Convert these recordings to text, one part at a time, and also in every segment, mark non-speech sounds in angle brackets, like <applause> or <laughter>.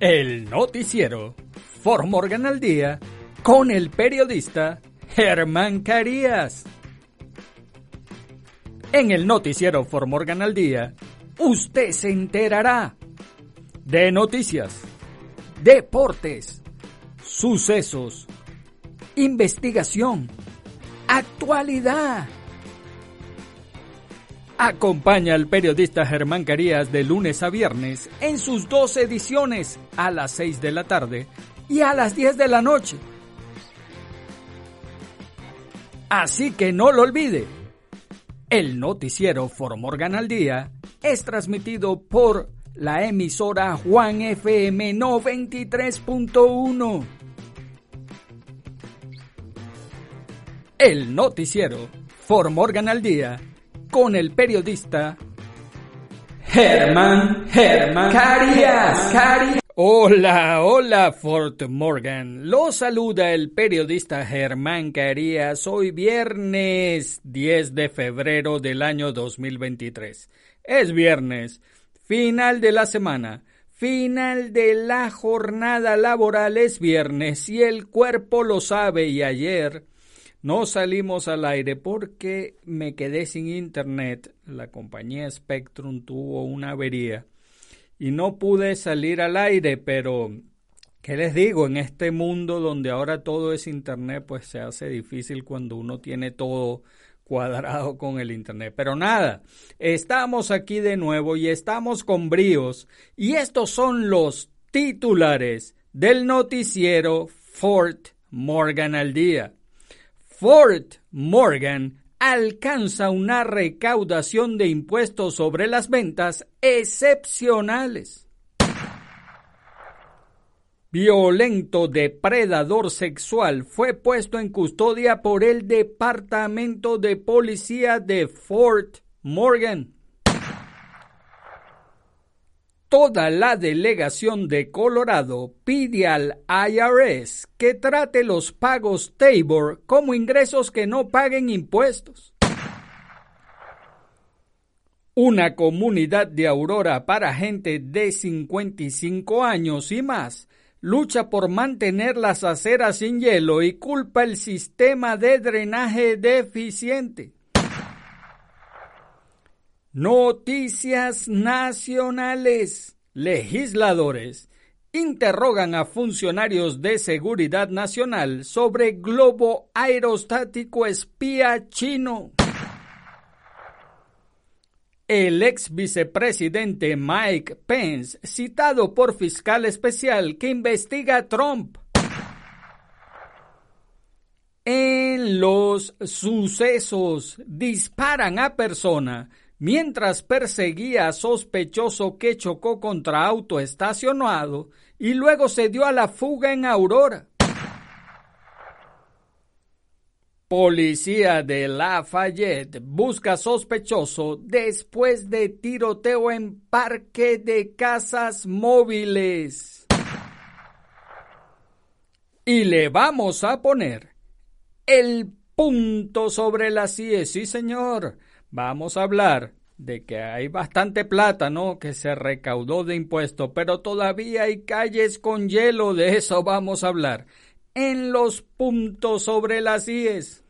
El noticiero For Morgan al día con el periodista Germán Carías. En el noticiero For Morgan al día, usted se enterará de noticias, deportes, sucesos, investigación, actualidad Acompaña al periodista Germán Carías de lunes a viernes en sus dos ediciones a las 6 de la tarde y a las 10 de la noche. Así que no lo olvide. El noticiero Morgan al Día es transmitido por la emisora Juan FM 93.1. El noticiero Morgan al Día con el periodista Germán Germán Carías. Hola, hola Fort Morgan. Lo saluda el periodista Germán Carías hoy viernes 10 de febrero del año 2023. Es viernes, final de la semana. Final de la jornada laboral es viernes y el cuerpo lo sabe y ayer no salimos al aire porque me quedé sin internet. La compañía Spectrum tuvo una avería y no pude salir al aire, pero ¿qué les digo? En este mundo donde ahora todo es internet, pues se hace difícil cuando uno tiene todo cuadrado con el internet. Pero nada, estamos aquí de nuevo y estamos con bríos y estos son los titulares del noticiero Fort Morgan al día. Fort Morgan alcanza una recaudación de impuestos sobre las ventas excepcionales. Violento depredador sexual fue puesto en custodia por el Departamento de Policía de Fort Morgan toda la delegación de Colorado pide al IRS que trate los pagos Tabor como ingresos que no paguen impuestos. Una comunidad de Aurora para gente de 55 años y más lucha por mantener las aceras sin hielo y culpa el sistema de drenaje deficiente. Noticias nacionales. Legisladores interrogan a funcionarios de seguridad nacional sobre globo aerostático espía chino. El ex vicepresidente Mike Pence, citado por fiscal especial que investiga a Trump. En los sucesos disparan a persona mientras perseguía a sospechoso que chocó contra auto estacionado y luego se dio a la fuga en Aurora. Policía de Lafayette busca sospechoso después de tiroteo en parque de casas móviles. Y le vamos a poner el punto sobre la CIE, sí señor vamos a hablar de que hay bastante plata, ¿no? Que se recaudó de impuestos, pero todavía hay calles con hielo, de eso vamos a hablar. En los puntos sobre las IES.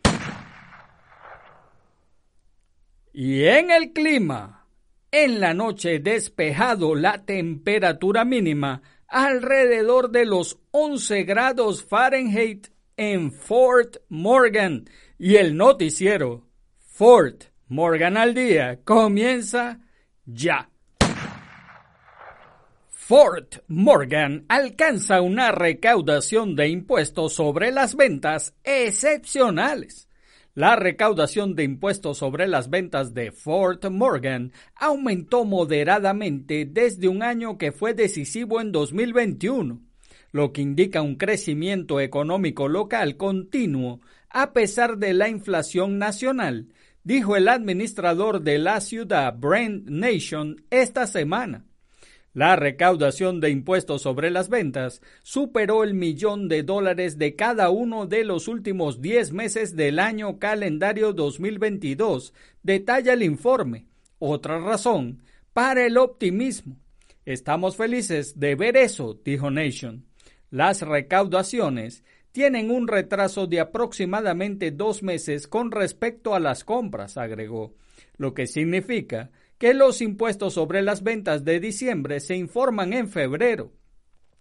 Y en el clima, en la noche despejado la temperatura mínima alrededor de los 11 grados Fahrenheit en Fort Morgan y el noticiero Fort Morgan al día comienza ya. Fort Morgan alcanza una recaudación de impuestos sobre las ventas excepcionales. La recaudación de impuestos sobre las ventas de Fort Morgan aumentó moderadamente desde un año que fue decisivo en 2021, lo que indica un crecimiento económico local continuo a pesar de la inflación nacional, dijo el administrador de la ciudad Brent Nation esta semana. La recaudación de impuestos sobre las ventas superó el millón de dólares de cada uno de los últimos 10 meses del año calendario 2022, detalla el informe. Otra razón para el optimismo. Estamos felices de ver eso, dijo Nation. Las recaudaciones tienen un retraso de aproximadamente dos meses con respecto a las compras, agregó, lo que significa que los impuestos sobre las ventas de diciembre se informan en febrero.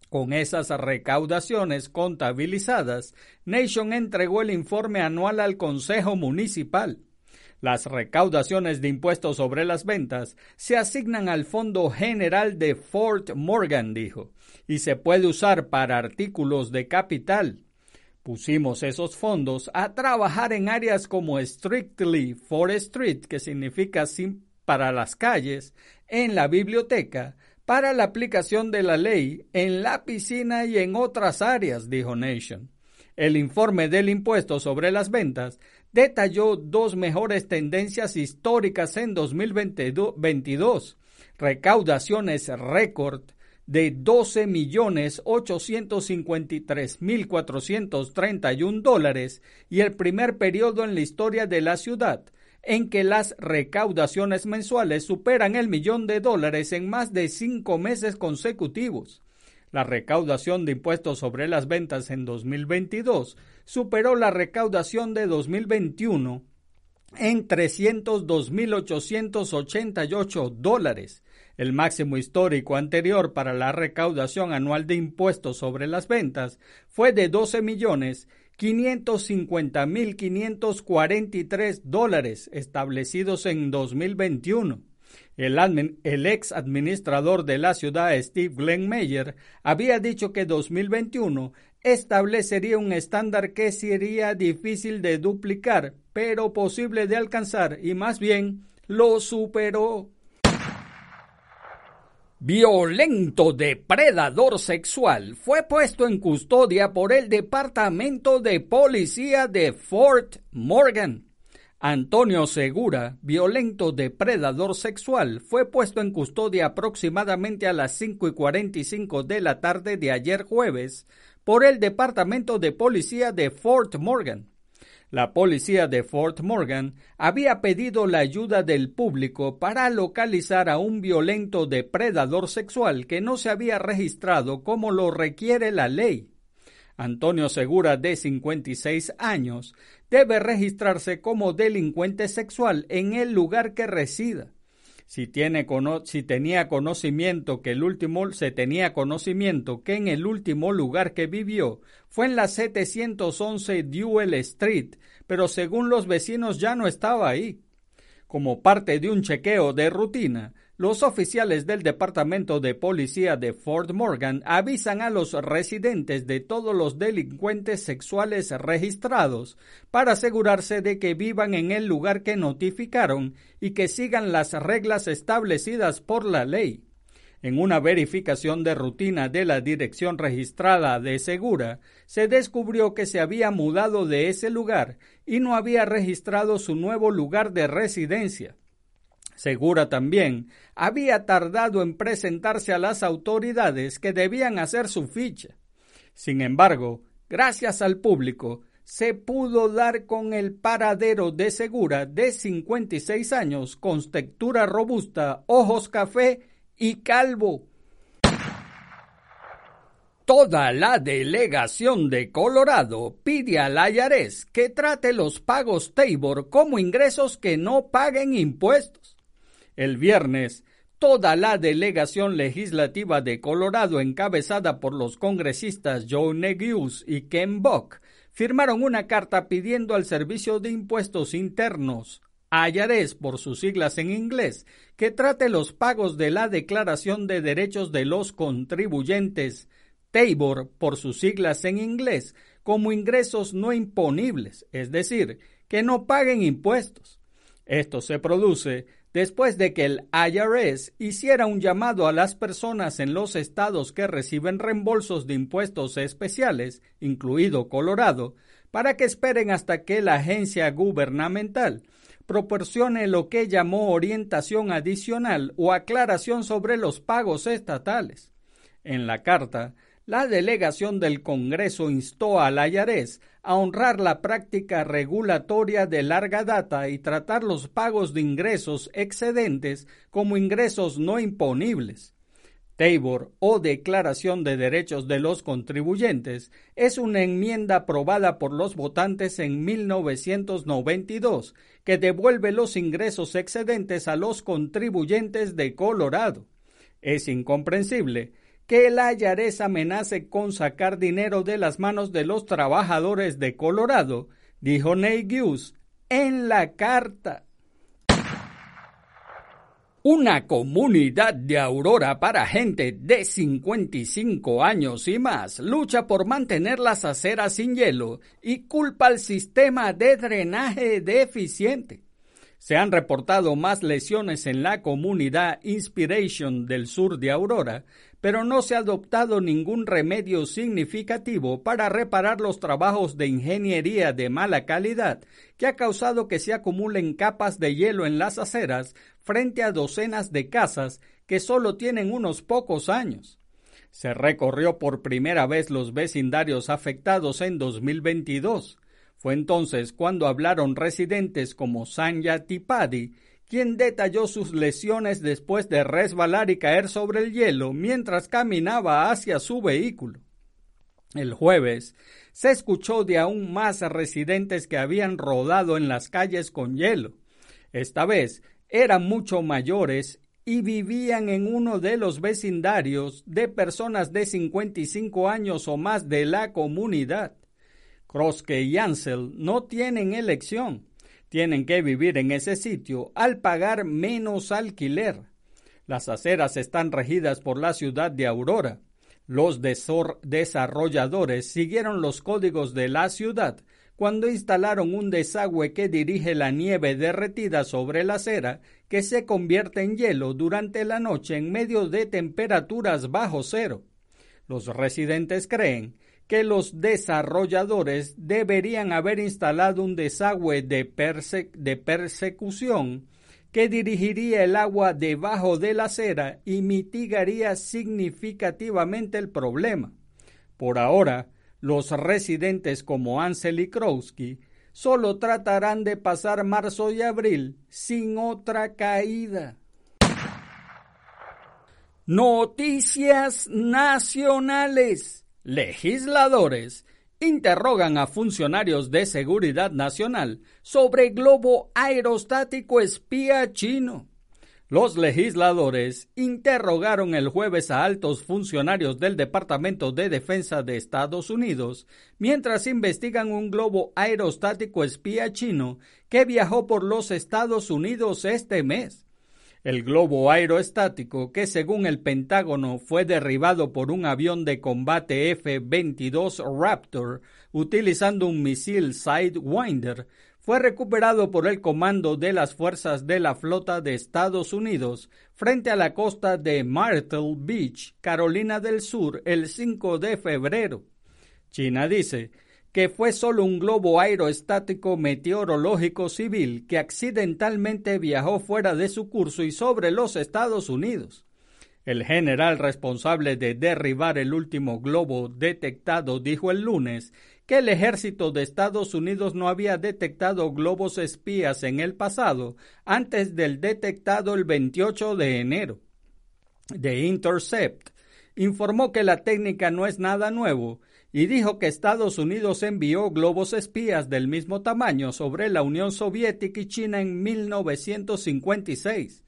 Con esas recaudaciones contabilizadas, Nation entregó el informe anual al Consejo Municipal. Las recaudaciones de impuestos sobre las ventas se asignan al Fondo General de Fort Morgan, dijo, y se puede usar para artículos de capital. Pusimos esos fondos a trabajar en áreas como Strictly for Street, que significa sin para las calles, en la biblioteca, para la aplicación de la ley, en la piscina y en otras áreas, dijo Nation. El informe del impuesto sobre las ventas detalló dos mejores tendencias históricas en 2022. Recaudaciones récord de 12.853.431 dólares y el primer periodo en la historia de la ciudad en que las recaudaciones mensuales superan el millón de dólares en más de cinco meses consecutivos. La recaudación de impuestos sobre las ventas en 2022 superó la recaudación de 2021 en 302.888 dólares. El máximo histórico anterior para la recaudación anual de impuestos sobre las ventas fue de 12 millones 550.543 dólares establecidos en 2021. El, ex administrador de la ciudad, Steve Glenn Mayer, había dicho que 2021 establecería un estándar que sería difícil de duplicar, pero posible de alcanzar, y más bien lo superó violento depredador sexual fue puesto en custodia por el Departamento de Policía de Fort Morgan. Antonio Segura, violento depredador sexual, fue puesto en custodia aproximadamente a las 5 y 45 de la tarde de ayer jueves por el Departamento de Policía de Fort Morgan. La policía de Fort Morgan había pedido la ayuda del público para localizar a un violento depredador sexual que no se había registrado como lo requiere la ley. Antonio Segura, de 56 años, debe registrarse como delincuente sexual en el lugar que resida si, tenía conocimiento que el último, se tenía conocimiento que en el último lugar que vivió fue en la 711 Duel Street, pero según los vecinos ya no estaba ahí. Como parte de un chequeo de rutina, los oficiales del Departamento de Policía de Fort Morgan avisan a los residentes de todos los delincuentes sexuales registrados para asegurarse de que vivan en el lugar que notificaron y que sigan las reglas establecidas por la ley. En una verificación de rutina de la dirección registrada de Segura, se descubrió que se había mudado de ese lugar y no había registrado su nuevo lugar de residencia. Segura también había tardado en presentarse a las autoridades que debían hacer su ficha. Sin embargo, gracias al público, se pudo dar con el paradero de Segura de 56 años, con textura robusta, ojos café y calvo. Toda la delegación de Colorado pide a la IARES que trate los pagos Tabor como ingresos que no paguen impuestos. El viernes, toda la delegación legislativa de Colorado, encabezada por los congresistas Joe Negius y Ken Buck, firmaron una carta pidiendo al Servicio de Impuestos Internos, IRS por sus siglas en inglés, que trate los pagos de la Declaración de Derechos de los Contribuyentes, TABOR por sus siglas en inglés, como ingresos no imponibles, es decir, que no paguen impuestos. Esto se produce después de que el IRS hiciera un llamado a las personas en los estados que reciben reembolsos de impuestos especiales, incluido Colorado, para que esperen hasta que la agencia gubernamental proporcione lo que llamó orientación adicional o aclaración sobre los pagos estatales. En la carta, la delegación del Congreso instó al IRS a honrar la práctica regulatoria de larga data y tratar los pagos de ingresos excedentes como ingresos no imponibles. Tabor o Declaración de Derechos de los Contribuyentes es una enmienda aprobada por los votantes en 1992 que devuelve los ingresos excedentes a los contribuyentes de Colorado. Es incomprensible que el IRS amenace con sacar dinero de las manos de los trabajadores de Colorado, dijo Nate Hughes en la carta. Una comunidad de Aurora para gente de 55 años y más lucha por mantener las aceras sin hielo y culpa al sistema de drenaje deficiente. Se han reportado más lesiones en la comunidad Inspiration del sur de Aurora, pero no se ha adoptado ningún remedio significativo para reparar los trabajos de ingeniería de mala calidad que ha causado que se acumulen capas de hielo en las aceras frente a docenas de casas que solo tienen unos pocos años. Se recorrió por primera vez los vecindarios afectados en 2022 fue entonces cuando hablaron residentes como Sanya Tipadi, quien detalló sus lesiones después de resbalar y caer sobre el hielo mientras caminaba hacia su vehículo. El jueves se escuchó de aún más residentes que habían rodado en las calles con hielo. Esta vez eran mucho mayores y vivían en uno de los vecindarios de personas de 55 años o más de la comunidad. Kroske y Ansel no tienen elección. Tienen que vivir en ese sitio al pagar menos alquiler. Las aceras están regidas por la ciudad de Aurora. Los desarrolladores siguieron los códigos de la ciudad cuando instalaron un desagüe que dirige la nieve derretida sobre la acera que se convierte en hielo durante la noche en medio de temperaturas bajo cero. Los residentes creen que los desarrolladores deberían haber instalado un desagüe de, persecución que dirigiría el agua debajo de la acera y mitigaría significativamente el problema. Por ahora, los residentes como Ansel y Krowski solo tratarán de pasar marzo y abril sin otra caída. Noticias nacionales. Legisladores interrogan a funcionarios de seguridad nacional sobre globo aerostático espía chino. Los legisladores interrogaron el jueves a altos funcionarios del Departamento de Defensa de Estados Unidos mientras investigan un globo aerostático espía chino que viajó por los Estados Unidos este mes. El globo aeroestático, que según el Pentágono fue derribado por un avión de combate F-22 Raptor utilizando un misil Sidewinder, fue recuperado por el comando de las fuerzas de la flota de Estados Unidos frente a la costa de Myrtle Beach, Carolina del Sur, el 5 de febrero. China dice que fue solo un globo aerostático meteorológico civil que accidentalmente viajó fuera de su curso y sobre los Estados Unidos. El general responsable de derribar el último globo detectado dijo el lunes que el ejército de Estados Unidos no había detectado globos espías en el pasado antes del detectado el 28 de enero. The Intercept informó que la técnica no es nada nuevo y dijo que Estados Unidos envió globos espías del mismo tamaño sobre la Unión Soviética y China en 1956.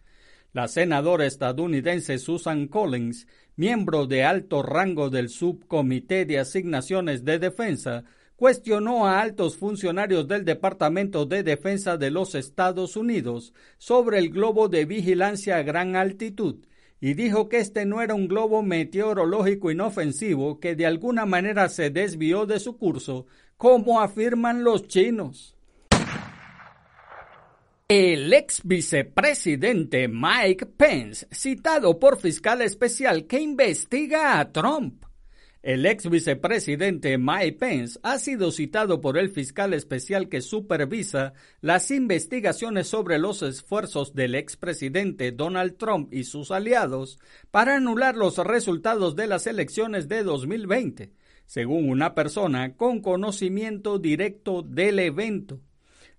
La senadora estadounidense Susan Collins, miembro de alto rango del Subcomité de Asignaciones de Defensa, cuestionó a altos funcionarios del Departamento de Defensa de los Estados Unidos sobre el globo de vigilancia a gran altitud y dijo que este no era un globo meteorológico inofensivo que de alguna manera se desvió de su curso, como afirman los chinos. El ex vicepresidente Mike Pence, citado por fiscal especial que investiga a Trump. El ex vicepresidente Mike Pence ha sido citado por el fiscal especial que supervisa las investigaciones sobre los esfuerzos del expresidente Donald Trump y sus aliados para anular los resultados de las elecciones de 2020, según una persona con conocimiento directo del evento.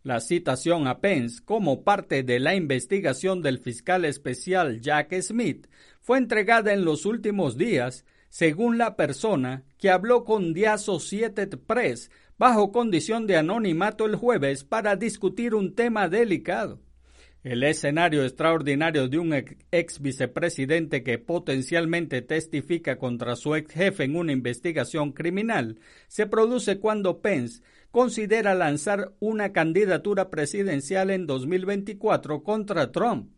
La citación a Pence como parte de la investigación del fiscal especial Jack Smith fue entregada en los últimos días, según la persona que habló con The Associated Press bajo condición de anonimato el jueves para discutir un tema delicado. El escenario extraordinario de un ex vicepresidente que potencialmente testifica contra su ex jefe en una investigación criminal se produce cuando Pence considera lanzar una candidatura presidencial en 2024 contra Trump.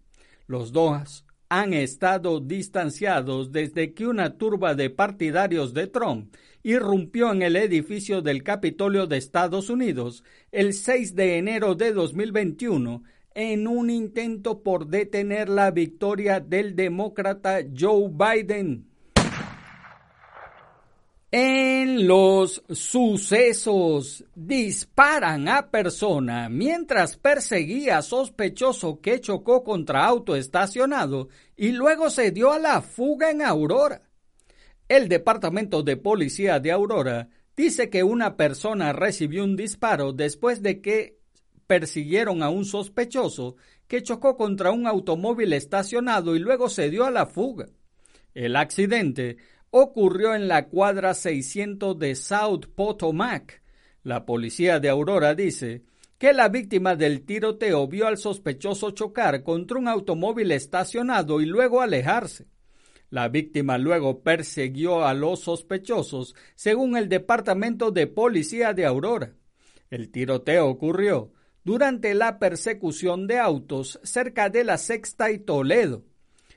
Los dos han estado distanciados desde que una turba de partidarios de Trump irrumpió en el edificio del Capitolio de Estados Unidos el 6 de enero de 2021 en un intento por detener la victoria del demócrata Joe Biden. En los sucesos disparan a persona mientras perseguía a sospechoso que chocó contra auto estacionado y luego se dio a la fuga en Aurora. El Departamento de Policía de Aurora dice que una persona recibió un disparo después de que persiguieron a un sospechoso que chocó contra un automóvil estacionado y luego se dio a la fuga. El accidente ocurrió en la cuadra 600 de South Potomac. La policía de Aurora dice que la víctima del tiroteo vio al sospechoso chocar contra un automóvil estacionado y luego alejarse. La víctima luego persiguió a los sospechosos, según el Departamento de Policía de Aurora. El tiroteo ocurrió durante la persecución de autos cerca de la Sexta y Toledo.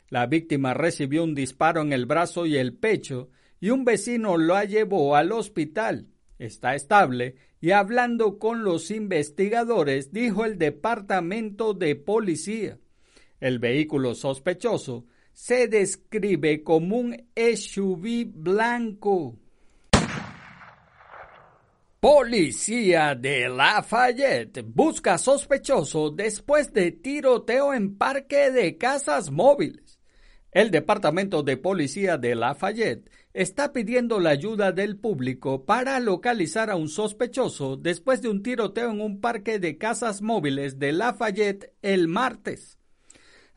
La víctima recibió un disparo en el brazo y el pecho y un vecino la llevó al hospital. Está estable y hablando con los investigadores, dijo el departamento de policía. El vehículo sospechoso se describe como un SUV blanco. Policía de Lafayette busca sospechoso después de tiroteo en parque de casas móviles. El Departamento de Policía de Lafayette está pidiendo la ayuda del público para localizar a un sospechoso después de un tiroteo en un parque de casas móviles de Lafayette el martes.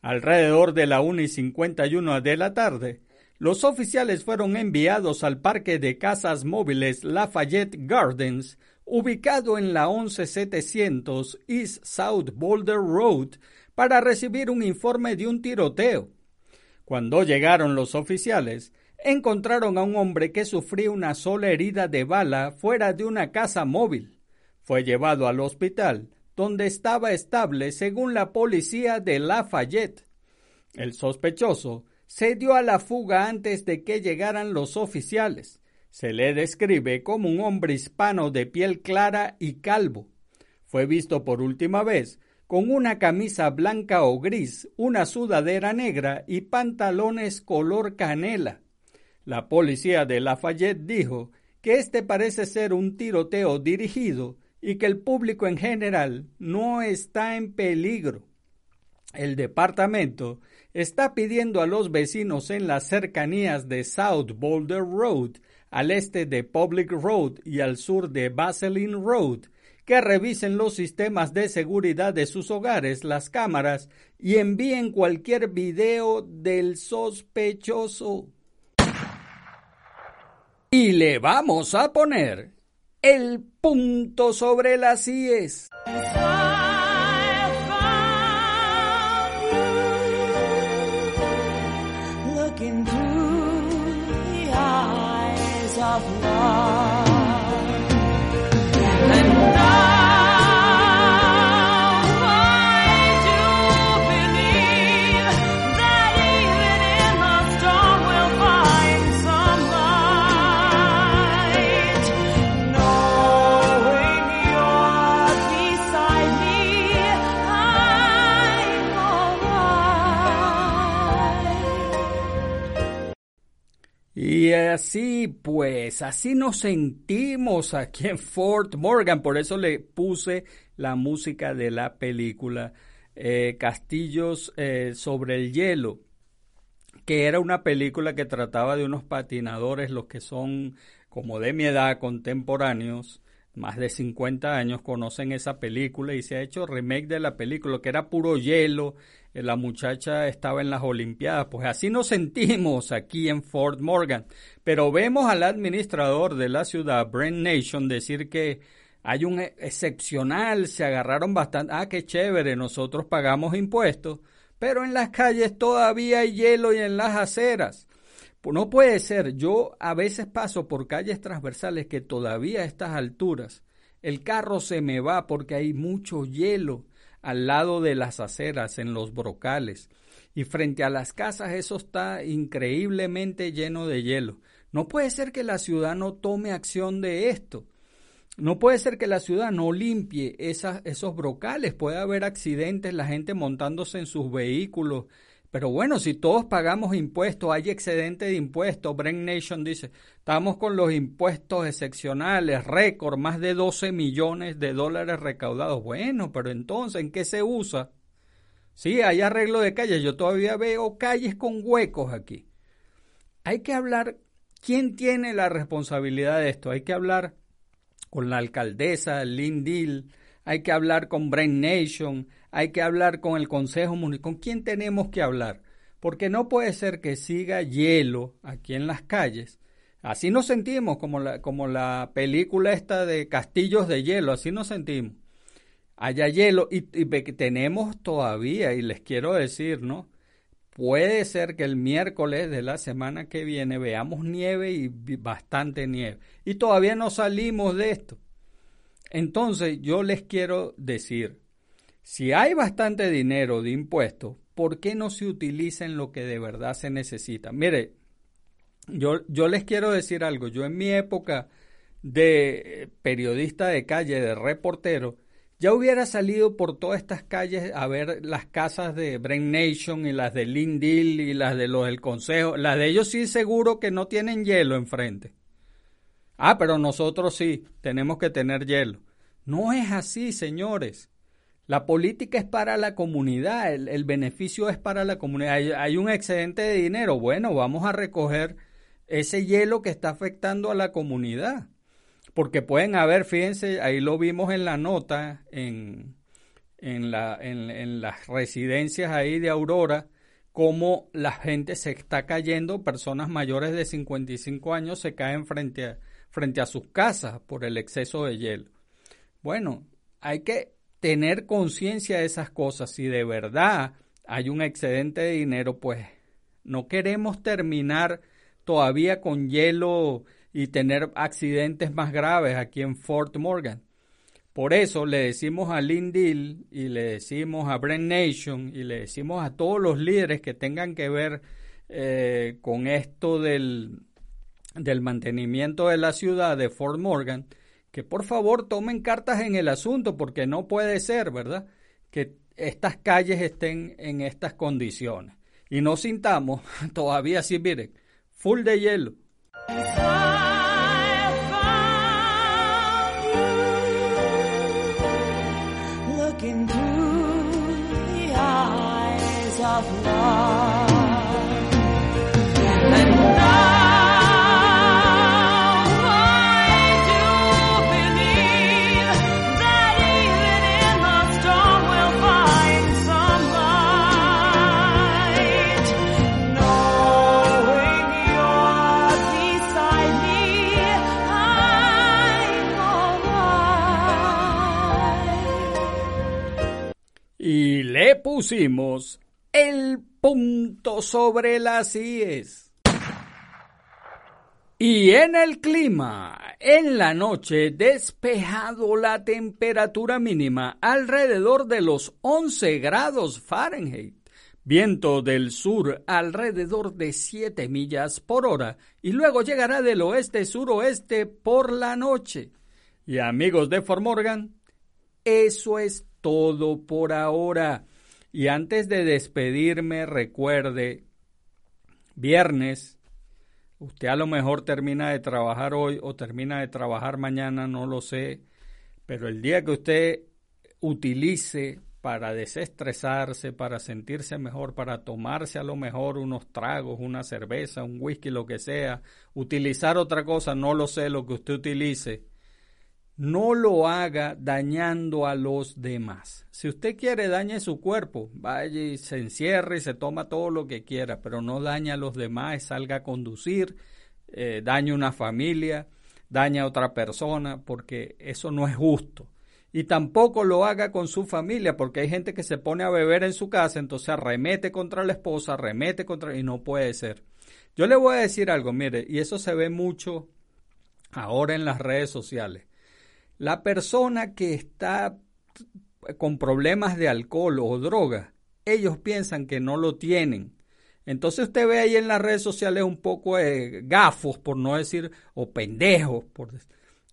Alrededor de la 1 y 51 de la tarde, los oficiales fueron enviados al parque de casas móviles Lafayette Gardens, ubicado en la 11700 East South Boulder Road, para recibir un informe de un tiroteo. Cuando llegaron los oficiales, encontraron a un hombre que sufría una sola herida de bala fuera de una casa móvil. Fue llevado al hospital, donde estaba estable según la policía de Lafayette. El sospechoso se dio a la fuga antes de que llegaran los oficiales. Se le describe como un hombre hispano de piel clara y calvo. Fue visto por última vez con una camisa blanca o gris, una sudadera negra y pantalones color canela. La policía de Lafayette dijo que este parece ser un tiroteo dirigido y que el público en general no está en peligro. El departamento está pidiendo a los vecinos en las cercanías de South Boulder Road, al este de Public Road y al sur de Vaseline Road, que revisen los sistemas de seguridad de sus hogares, las cámaras y envíen cualquier video del sospechoso. Y le vamos a poner el punto sobre las IES. Así, pues, así nos sentimos aquí en Fort Morgan. Por eso le puse la música de la película eh, Castillos eh, sobre el Hielo, que era una película que trataba de unos patinadores, los que son como de mi edad, contemporáneos, más de 50 años, conocen esa película y se ha hecho remake de la película, que era puro hielo, la muchacha estaba en las Olimpiadas. Pues así nos sentimos aquí en Fort Morgan. Pero vemos al administrador de la ciudad, Brent Nation, decir que hay un excepcional, se agarraron bastante. Ah, qué chévere, nosotros pagamos impuestos, pero en las calles todavía hay hielo y en las aceras. Pues no puede ser, yo a veces paso por calles transversales que todavía a estas alturas el carro se me va porque hay mucho hielo al lado de las aceras, en los brocales. Y frente a las casas eso está increíblemente lleno de hielo. No puede ser que la ciudad no tome acción de esto. No puede ser que la ciudad no limpie esos brocales. Puede haber accidentes, la gente montándose en sus vehículos. Pero bueno, si todos pagamos impuestos, hay excedente de impuestos. Brent Nation dice, estamos con los impuestos excepcionales, récord, más de 12 millones de dólares recaudados. Bueno, pero entonces, ¿en qué se usa? Sí, hay arreglo de calles. Yo todavía veo calles con huecos aquí. Hay que hablar, ¿quién tiene la responsabilidad de esto? Hay que hablar con la alcaldesa Lynn Deal, hay que hablar con Brain Nation, hay que hablar con el Consejo Municipal. ¿Con quién tenemos que hablar? Porque no puede ser que siga hielo aquí en las calles. Así nos sentimos, como la, como la película esta de Castillos de Hielo, así nos sentimos. Haya hielo y, y tenemos todavía, y les quiero decir, ¿no? Puede ser que el miércoles de la semana que viene veamos nieve y bastante nieve. Y todavía no salimos de esto. Entonces yo les quiero decir, si hay bastante dinero de impuestos, ¿por qué no se utiliza en lo que de verdad se necesita? Mire, yo, yo les quiero decir algo. Yo en mi época de periodista de calle, de reportero, ya hubiera salido por todas estas calles a ver las casas de Brain Nation y las de Lindil y las de los del Consejo. Las de ellos sí seguro que no tienen hielo enfrente. Ah, pero nosotros sí, tenemos que tener hielo. No es así, señores. La política es para la comunidad, el, beneficio es para la comunidad. Hay, un excedente de dinero, bueno, vamos a recoger ese hielo que está afectando a la comunidad porque pueden haber, fíjense, ahí lo vimos en la nota, en, en, la, en, las residencias ahí de Aurora, cómo la gente se está cayendo, personas mayores de 55 años se caen frente a, frente a sus casas por el exceso de hielo. Bueno, hay que tener conciencia de esas cosas. Si de verdad hay un excedente de dinero, pues no queremos terminar todavía con hielo y tener accidentes más graves aquí en Fort Morgan. Por eso le decimos a Lynn Deal y le decimos a Brent Nation y le decimos a todos los líderes que tengan que ver eh, con esto del, del mantenimiento de la ciudad de Fort Morgan, que por favor tomen cartas en el asunto, porque no puede ser, ¿verdad? Que estas calles estén en estas condiciones. Y no sintamos <laughs> todavía así, miren, full de hielo. Pusimos el punto sobre las IES. Y en el clima, en la noche despejado la temperatura mínima alrededor de los 11 grados Fahrenheit. Viento del sur alrededor de 7 millas por hora y luego llegará del oeste-suroeste por la noche. Y amigos de Fort Morgan, eso es todo por ahora. Y antes de despedirme, recuerde, viernes, Usted a lo mejor termina de trabajar hoy o termina de trabajar mañana, no lo sé, pero el día que usted utilice para desestresarse, para sentirse mejor, para tomarse a lo mejor unos tragos, una cerveza, un whisky, lo que sea, utilizar otra cosa, no lo sé, lo que usted utilice, no lo haga dañando a los demás. Si usted quiere dañe su cuerpo, vaya y se encierre y se toma todo lo que quiera, pero no daña a los demás, salga a conducir, eh, daña a una familia, daña a otra persona, porque eso no es justo. Y tampoco lo haga con su familia, porque hay gente que se pone a beber en su casa, entonces arremete contra la esposa, arremete contra... y no puede ser. Yo le voy a decir algo, mire, y eso se ve mucho ahora en las redes sociales. La persona que está con problemas de alcohol o droga, ellos piensan que no lo tienen. Entonces usted ve ahí en las redes sociales un poco de gafos, por no decir, o pendejos, por,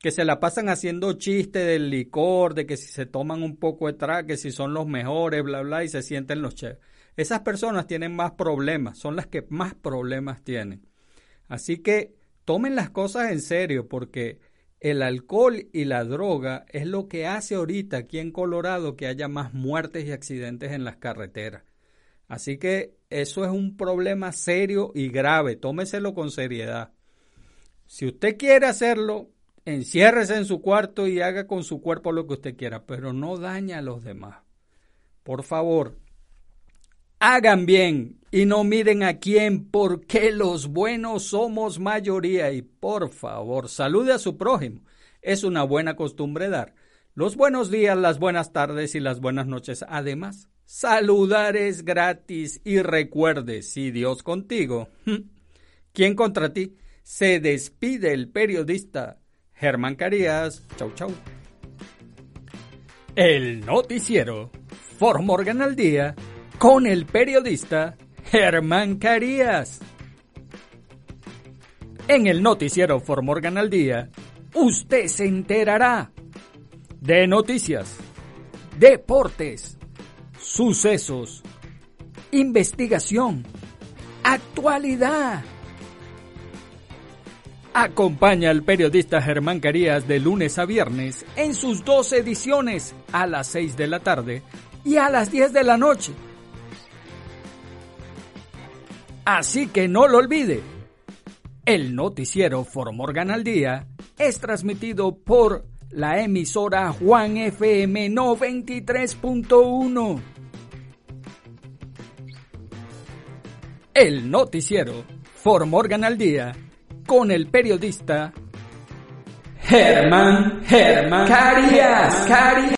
que se la pasan haciendo chistes del licor, de que si se toman un poco de trago, que si son los mejores, bla, bla, y se sienten los chéveres. Esas personas tienen más problemas, son las que más problemas tienen. Así que tomen las cosas en serio, porque el alcohol y la droga es lo que hace ahorita aquí en Colorado que haya más muertes y accidentes en las carreteras. Así que eso es un problema serio y grave. Tómeselo con seriedad. Si usted quiere hacerlo, enciérrese en su cuarto y haga con su cuerpo lo que usted quiera, pero no daña a los demás. Por favor, hagan bien y no miren a quién, porque los buenos somos mayoría. Y por favor, salude a su prójimo. Es una buena costumbre dar los buenos días, las buenas tardes y las buenas noches. Además, saludar es gratis y recuerde, si Dios contigo, ¿quién contra ti? Se despide el periodista Germán Carías. Chau, chau. El noticiero For Morgan al día con el periodista Germán Carías. En el noticiero For Morgan al día, usted se enterará de noticias, deportes, sucesos, investigación, actualidad. Acompaña al periodista Germán Carías de lunes a viernes en sus dos ediciones a las 6 de la tarde y a las 10 de la noche Así que no lo olvide. El noticiero Morgan al Día es transmitido por la emisora Juan FM 93.1. El noticiero Morgan al Día con el periodista Germán Germán Carías. Carías.